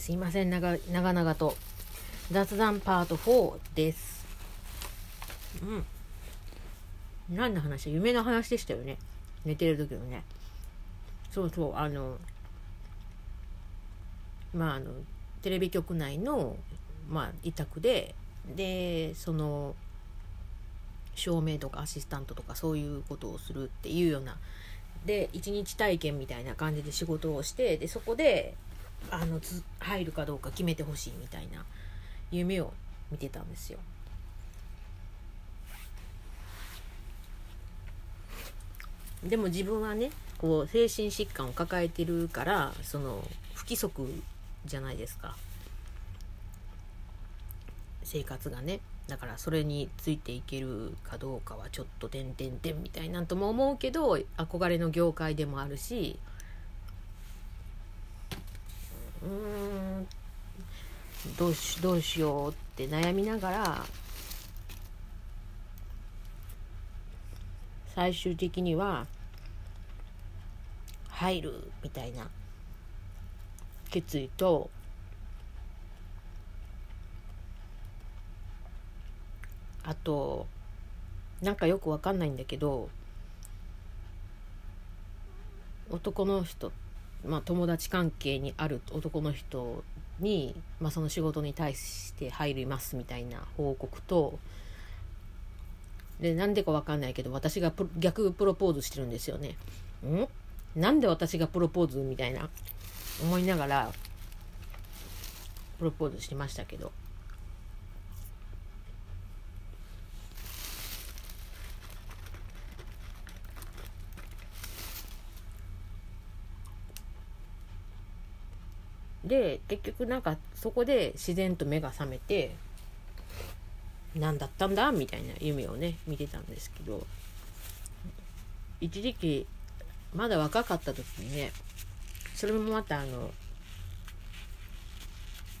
すいません。長々と。雑談パート4です。うん。何の話夢の話でしたよね。寝てる時のね。そうそう。あのまああのテレビ局内のまあ委託ででその照明とかアシスタントとかそういうことをするっていうような。で一日体験みたいな感じで仕事をしてでそこであのつ入るかどうか決めてほしいみたいな夢を見てたんですよ。でも自分はねこう精神疾患を抱えてるからその不規則じゃないですか生活がねだからそれについていけるかどうかはちょっと点々点みたいなんとも思うけど憧れの業界でもあるしうんどうしどうしようって悩みながら最終的には入るみたいな決意とあとなんかよくわかんないんだけど男の人ってまあ友達関係にある男の人に、まあ、その仕事に対して入りますみたいな報告とでなんでかわかんないけど私が逆プロポーズしてるんですよね。ん？なんで私がプロポーズみたいな思いながらプロポーズしてましたけど。で結局なんかそこで自然と目が覚めて何だったんだみたいな夢をね見てたんですけど一時期まだ若かった時にねそれもまたあの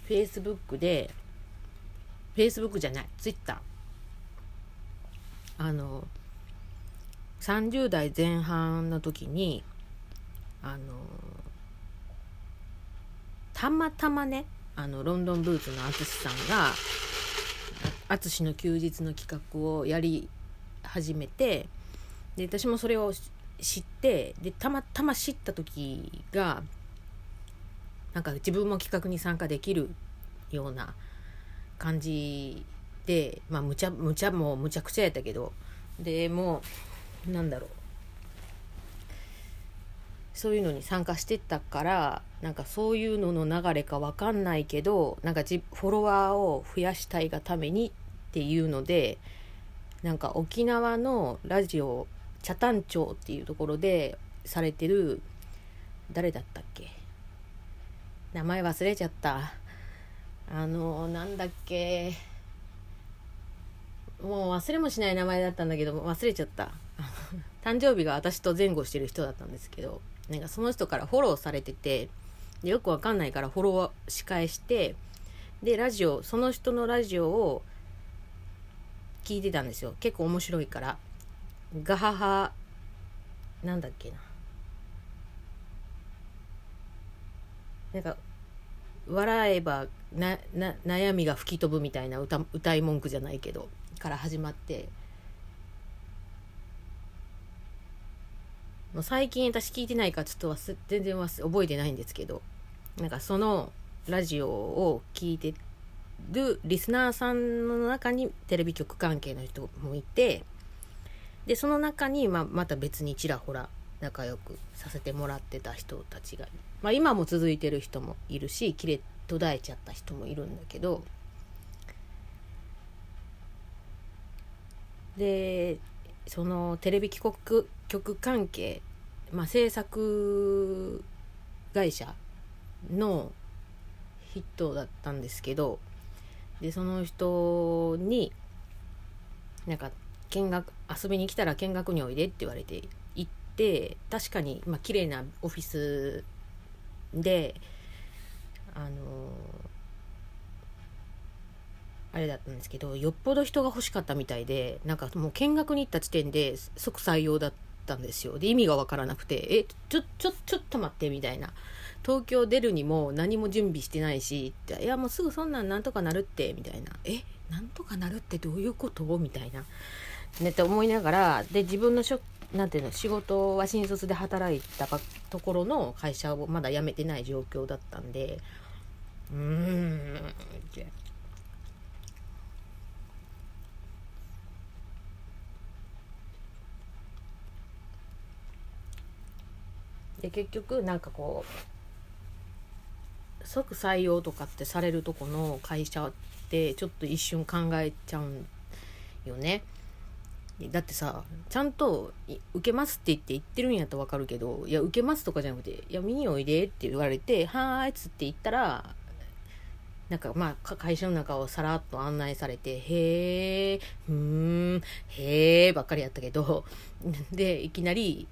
フェイスブックでフェイスブックじゃないツイッターあの30代前半の時にあのたまたまねあのロンドンブーツの淳さんが淳の休日の企画をやり始めてで私もそれを知ってでたまたま知った時がなんか自分も企画に参加できるような感じでまあむちゃむちゃもうむちゃくちゃやったけどでもうなんだろう。そういうのに参加してたからなんかそういうのの流れか分かんないけどなんかフォロワーを増やしたいがためにっていうのでなんか沖縄のラジオ北谷町っていうところでされてる誰だったっけ？名前忘れちゃった。あのなんだっけ？もう忘れもしない名前だったんだけど忘れちゃった。誕生日が私と前後してる人だったんですけどなんかその人からフォローされててでよくわかんないからフォローし返してでラジオその人のラジオを聞いてたんですよ。結構面白いから。ガハハなんだっけな。なんか笑えばなな悩みが吹き飛ぶみたいな歌歌い文句じゃないけどから始まって。もう最近私聞いてないからちょっと全然覚えてないんですけどなんかそのラジオを聞いてるリスナーさんの中にテレビ局関係の人もいてでその中に、ま、また別にちらほら仲良くさせてもらってた人たちが、まあ、今も続いてる人もいるし切れ途絶えちゃった人もいるんだけど。でそのテレビ局局関係、まあ、制作会社の人だったんですけどでその人になんか見学遊びに来たら見学においでって言われて行って確かにまあ綺麗なオフィスであのあれだったんですけどよっぽど人が欲しかったみたいでなんかもう見学に行った時点で即採用だったんですよ。で意味が分からなくてえちょちょちょっと待ってみたいな。東京出るにも何も準備してないしいやもうすぐそんなんなんとかなるってみたいな。えなんとかなるってどういうこと？みたいな。ねって思いながらで自分のしょなんていうの仕事は新卒で働いたところの会社をまだ辞めてない状況だったんでうーんで結局なんかこう即採用とかってされるとこの会社ってちょっと一瞬考えちゃうんよね。だってさちゃんと「受けます」って言って言ってるんやったら分かるけど「いや受けます」とかじゃなくて「いや見においで」って言われて「はーい」っつって言ったらなんかまあ会社の中をさらっと案内されて「へえふーんへえ」ばっかりやったけど でいきなり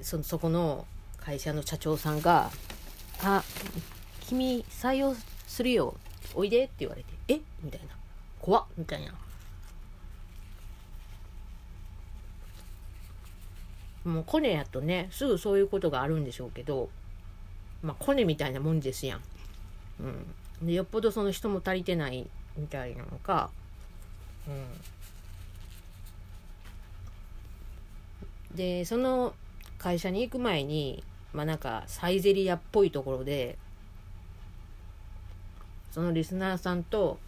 そそこの会社の社長さんが「あ君採用するよ。おいで」って言われて「え？みたいな「怖っ」みたいな。もうコネやとねすぐそういうことがあるんでしょうけどまあコネみたいなもんですやん。うん、でよっぽどその人も足りてないみたいなのか、うん、でその会社に行く前にまあなんかサイゼリアっぽいところでそのリスナーさんと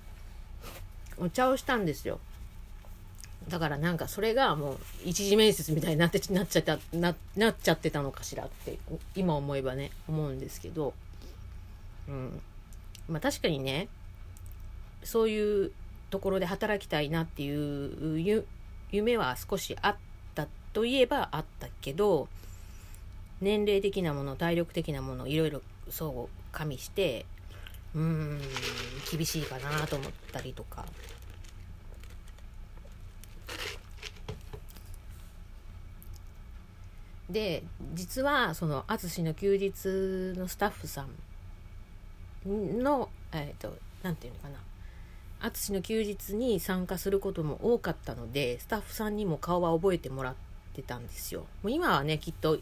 お茶をしたんですよ。だからなんかそれがもう一次面接みたいになってなっちゃったななっちゃってたのかしらって今思えばね思うんですけど、うんまあ、確かにねそういうところで働きたいなっていう夢は少しあったといえばあったけど年齢的なもの体力的なものいろいろそう加味してうーん厳しいかなと思ったりとか。で実はその淳の休日のスタッフさんのえっ、ー、と何て言うのかな淳の休日に参加することも多かったのでスタッフさんにも顔は覚えてもらってたんですよ。もう今はねきっと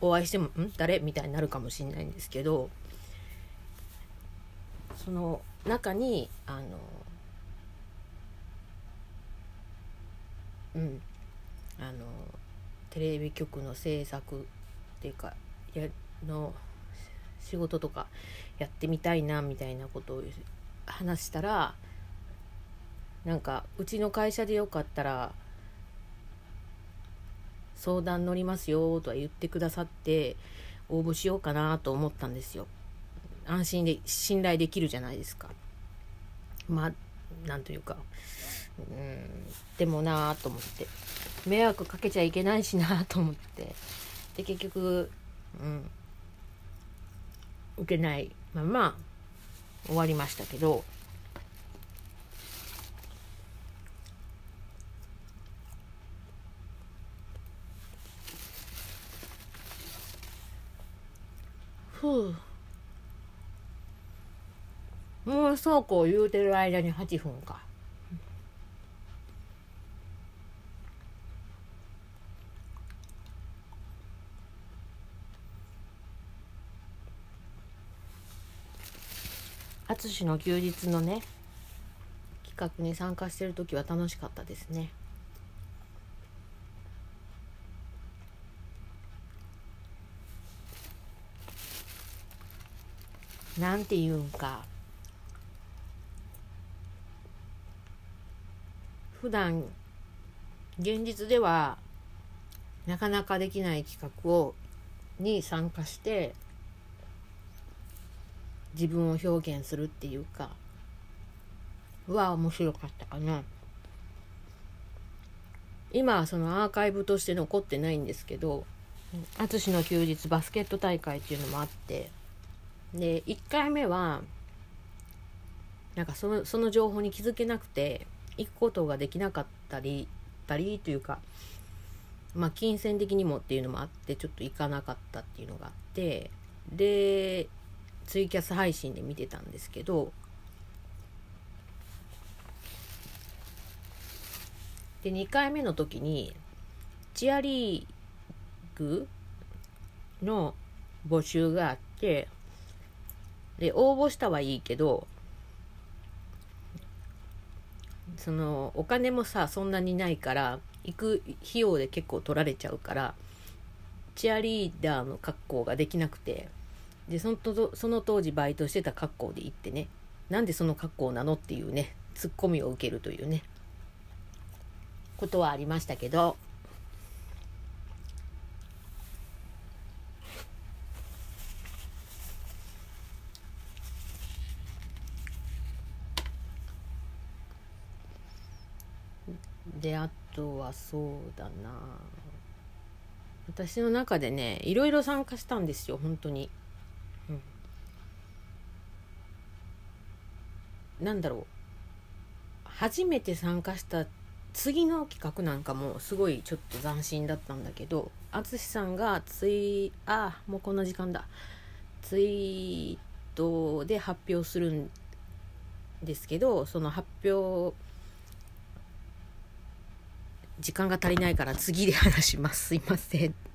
お会いしても「ん？誰?」みたいになるかもしれないんですけどその中にあのうんあのテレビ局の制作っていうかやの仕事とかやってみたいなみたいなことを話したらなんかうちの会社でよかったら相談乗りますよとは言ってくださって応募しようかなと思ったんですよ。安心で信頼できるじゃないですか。まあなんというかうんでもなあと思って迷惑かけちゃいけないしなあと思ってで結局うん受けないまま終わりましたけどふうもうそうこう言うてる間に8分か。淳の休日のね企画に参加してる時は楽しかったですね。なんて言うんか。普段現実ではなかなかできない企画をに参加して自分を表現するっていうかは面白かったかな。今はそのアーカイブとして残ってないんですけど淳の休日バスケット大会っていうのもあってで1回目はなんかそのその情報に気づけなくて行くことができなかったりたりというかまあ金銭的にもっていうのもあってちょっと行かなかったっていうのがあってでツイキャス配信で見てたんですけどで2回目の時にチアリークの募集があってで応募したはいいけどそのお金もさそんなにないから行く費用で結構取られちゃうからチアリーダーの格好ができなくてでそのとその当時バイトしてた格好で行ってねなんでその格好なのっていうねツッコミを受けるというねことはありましたけどであとはそうだな。私の中でねいろいろ参加したんですよ本当に、うん、なんだろう。初めて参加した次の企画なんかもすごいちょっと斬新だったんだけど淳さんがツイあもうこんな時間だ。ツイートで発表するんですけどその発表時間が足りないから次で話します。すいません。